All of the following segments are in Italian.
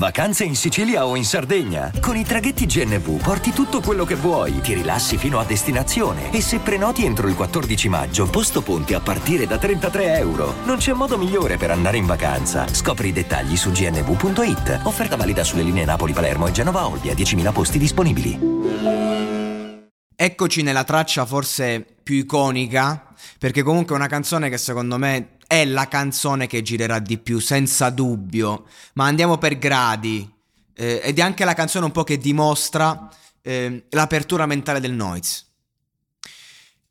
Vacanze in Sicilia o in Sardegna? Con i traghetti GNV porti tutto quello che vuoi, ti rilassi fino a destinazione e se prenoti entro il 14 maggio, posto ponti a partire da 33 euro. Non c'è modo migliore per andare in vacanza. Scopri i dettagli su gnv.it. Offerta valida sulle linee Napoli-Palermo e Genova-Olbia, 10.000 posti disponibili. Eccoci nella traccia forse più iconica, perché comunque è una canzone che secondo me è la canzone che girerà di più, senza dubbio, ma andiamo per gradi. Eh, ed è anche la canzone un po' che dimostra eh, l'apertura mentale del Noise.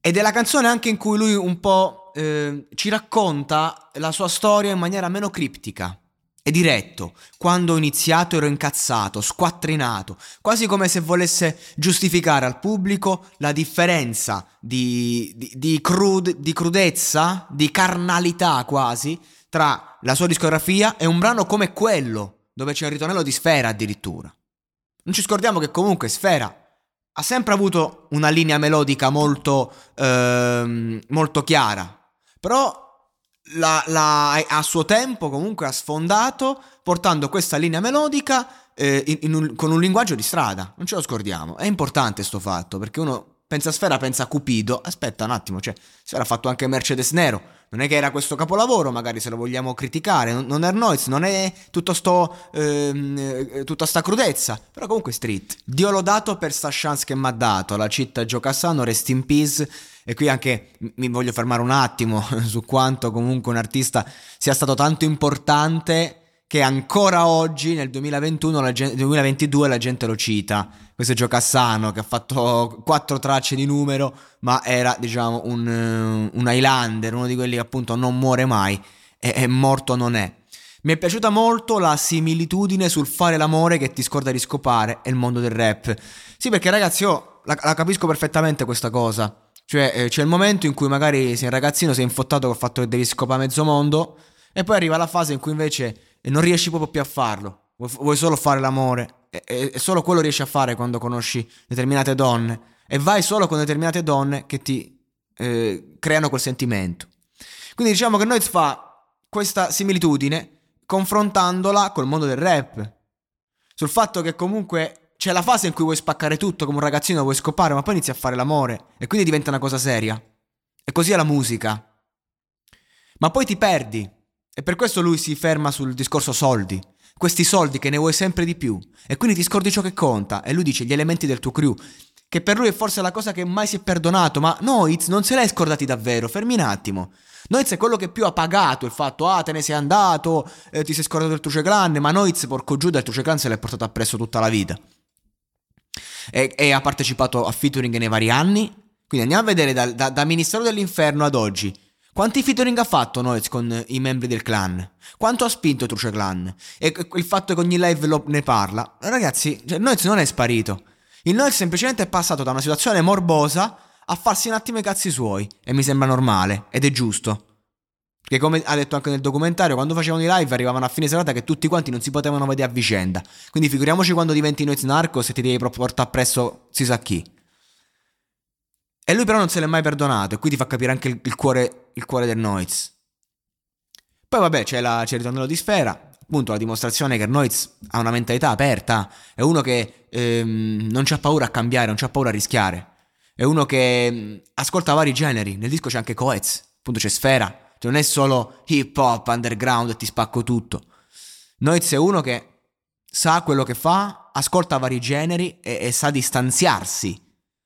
Ed è la canzone anche in cui lui un po' eh, ci racconta la sua storia in maniera meno criptica e diretto. Quando ho iniziato ero incazzato, squattrinato, quasi come se volesse giustificare al pubblico la differenza di, di, di, crud, di crudezza, di carnalità quasi, tra la sua discografia e un brano come quello, dove c'è un ritornello di Sfera addirittura. Non ci scordiamo che comunque Sfera ha sempre avuto una linea melodica molto, ehm, molto chiara, però la, la, a suo tempo comunque ha sfondato portando questa linea melodica eh, in, in un, con un linguaggio di strada, non ce lo scordiamo. È importante questo fatto perché uno pensa a Sfera, pensa a Cupido. Aspetta un attimo, cioè, Sfera ha fatto anche Mercedes Nero. Non è che era questo capolavoro, magari se lo vogliamo criticare. Non, non è Noise, non è tutto sto, ehm, eh, tutta sta crudezza. Però comunque street. Dio l'ho dato per sta chance che mi ha dato. La città Giocassano, rest in peace. E qui anche mi voglio fermare un attimo su quanto comunque un artista sia stato tanto importante che ancora oggi nel 2021, la gente, 2022 la gente lo cita. Questo è Giocassano che ha fatto quattro tracce di numero, ma era diciamo un, un Highlander, uno di quelli che appunto non muore mai e, e morto non è. Mi è piaciuta molto la similitudine sul fare l'amore che ti scorda di scopare e il mondo del rap. Sì, perché ragazzi, io la, la capisco perfettamente questa cosa. Cioè, eh, c'è il momento in cui magari sei un ragazzino, sei infottato col fatto che devi scopare mezzo mondo, e poi arriva la fase in cui invece non riesci proprio più a farlo. Vuoi, vuoi solo fare l'amore. E, e, e, solo quello riesci a fare quando conosci determinate donne. E vai solo con determinate donne che ti eh, creano quel sentimento. Quindi diciamo che Noiz fa questa similitudine confrontandola col mondo del rap. Sul fatto che comunque c'è la fase in cui vuoi spaccare tutto come un ragazzino, vuoi scopare, ma poi inizi a fare l'amore e quindi diventa una cosa seria. E così è la musica. Ma poi ti perdi. E per questo lui si ferma sul discorso soldi. Questi soldi che ne vuoi sempre di più. E quindi ti scordi ciò che conta. E lui dice gli elementi del tuo crew. Che per lui è forse la cosa che mai si è perdonato. Ma Noiz non se l'hai scordati davvero. Fermi un attimo. Noiz è quello che più ha pagato il fatto, ah, te ne sei andato, eh, ti sei scordato del Truce Clan. Ma Noiz, porco giù, del Truce Clan se l'è portato appresso tutta la vita e, e ha partecipato a featuring nei vari anni. Quindi andiamo a vedere da, da, da Ministero dell'Inferno ad oggi. Quanti featuring ha fatto Noez con i membri del clan? Quanto ha spinto Truce Clan? E il fatto che ogni live lo, ne parla? Ragazzi, cioè, Noez non è sparito. Il Noez semplicemente è passato da una situazione morbosa a farsi un attimo i cazzi suoi. E mi sembra normale, ed è giusto. Che come ha detto anche nel documentario, quando facevano i live arrivavano a fine serata che tutti quanti non si potevano vedere a vicenda. Quindi figuriamoci quando diventi Noiz Narcos e ti devi proprio portare appresso si sa chi. E lui però non se l'è mai perdonato e qui ti fa capire anche il, il, cuore, il cuore, del Noiz. Poi vabbè c'è, la, c'è il ritornello di Sfera, appunto la dimostrazione che Noiz ha una mentalità aperta, è uno che ehm, non c'ha paura a cambiare, non c'ha paura a rischiare. È uno che ehm, ascolta vari generi, nel disco c'è anche Coez, appunto c'è Sfera, cioè non è solo hip hop, underground e ti spacco tutto. Noiz è uno che sa quello che fa, ascolta vari generi e, e sa distanziarsi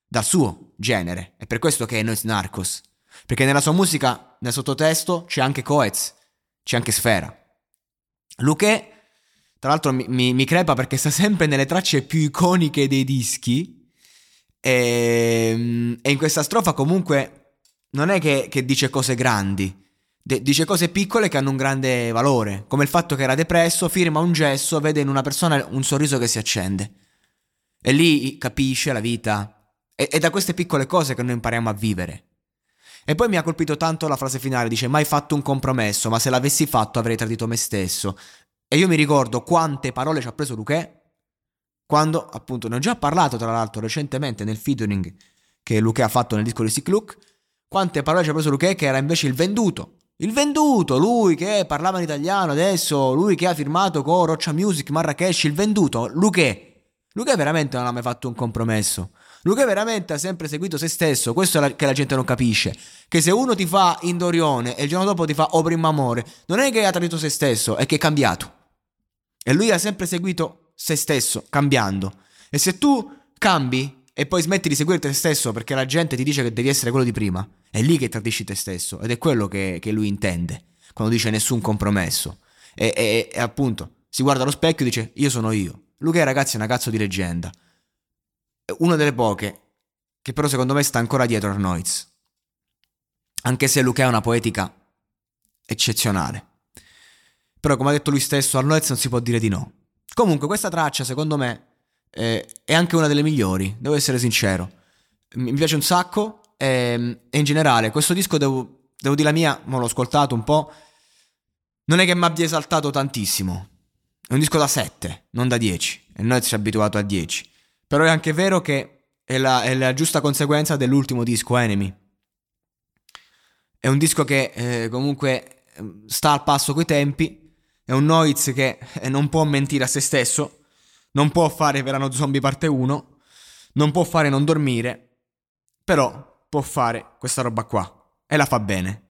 dal suo genere. È per questo che è Noiz Narcos. Perché nella sua musica, nel sottotesto, c'è anche Coez, c'è anche Sfera. Luque, tra l'altro, mi, mi, mi, crepa perché sta sempre nelle tracce più iconiche dei dischi. E, e in questa strofa comunque non è che, che dice cose grandi De- dice cose piccole che hanno un grande valore, come il fatto che era depresso, firma un gesso, vede in una persona un sorriso che si accende. E lì capisce la vita. È, è da queste piccole cose che noi impariamo a vivere. E poi mi ha colpito tanto la frase finale, dice mai fatto un compromesso, ma se l'avessi fatto avrei tradito me stesso. E io mi ricordo quante parole ci ha preso Luque quando, appunto, ne ho già parlato tra l'altro recentemente nel featuring che Luque ha fatto nel disco di Sick Look, quante parole ci ha preso Luque che era invece il venduto. Il venduto, lui che parlava in italiano adesso, lui che ha firmato con Roccia Music, Marrakesh, il venduto, Luque. Luque veramente non ha mai fatto un compromesso. Luca veramente ha sempre seguito se stesso, questo è la, che la gente non capisce, che se uno ti fa Indorione e il giorno dopo ti fa O primo amore, non è che ha tradito se stesso, è che è cambiato. E lui ha sempre seguito se stesso, cambiando. E se tu cambi e poi smetti di seguire te stesso perché la gente ti dice che devi essere quello di prima, è lì che tradisci te stesso ed è quello che, che lui intende quando dice nessun compromesso. E, e, e appunto si guarda allo specchio e dice io sono io. Luca ragazzi è una cazzo di leggenda una delle poche che però secondo me sta ancora dietro a Noiz. Anche se Luca è una poetica eccezionale. Però come ha detto lui stesso, a Noiz non si può dire di no. Comunque questa traccia secondo me eh, è anche una delle migliori, devo essere sincero. Mi piace un sacco e, ehm, e in generale questo disco devo, devo dire la mia, ma l'ho ascoltato un po', non è che mi abbia esaltato tantissimo. È un disco da 7, non da 10. E Noiz ci è abituato a 10. Però è anche vero che è la, è la giusta conseguenza dell'ultimo disco, Enemy. È un disco che eh, comunque ehm, sta al passo coi tempi, è un Noiz che eh, non può mentire a se stesso, non può fare Verano Zombie parte 1, non può fare non dormire, però può fare questa roba qua e la fa bene.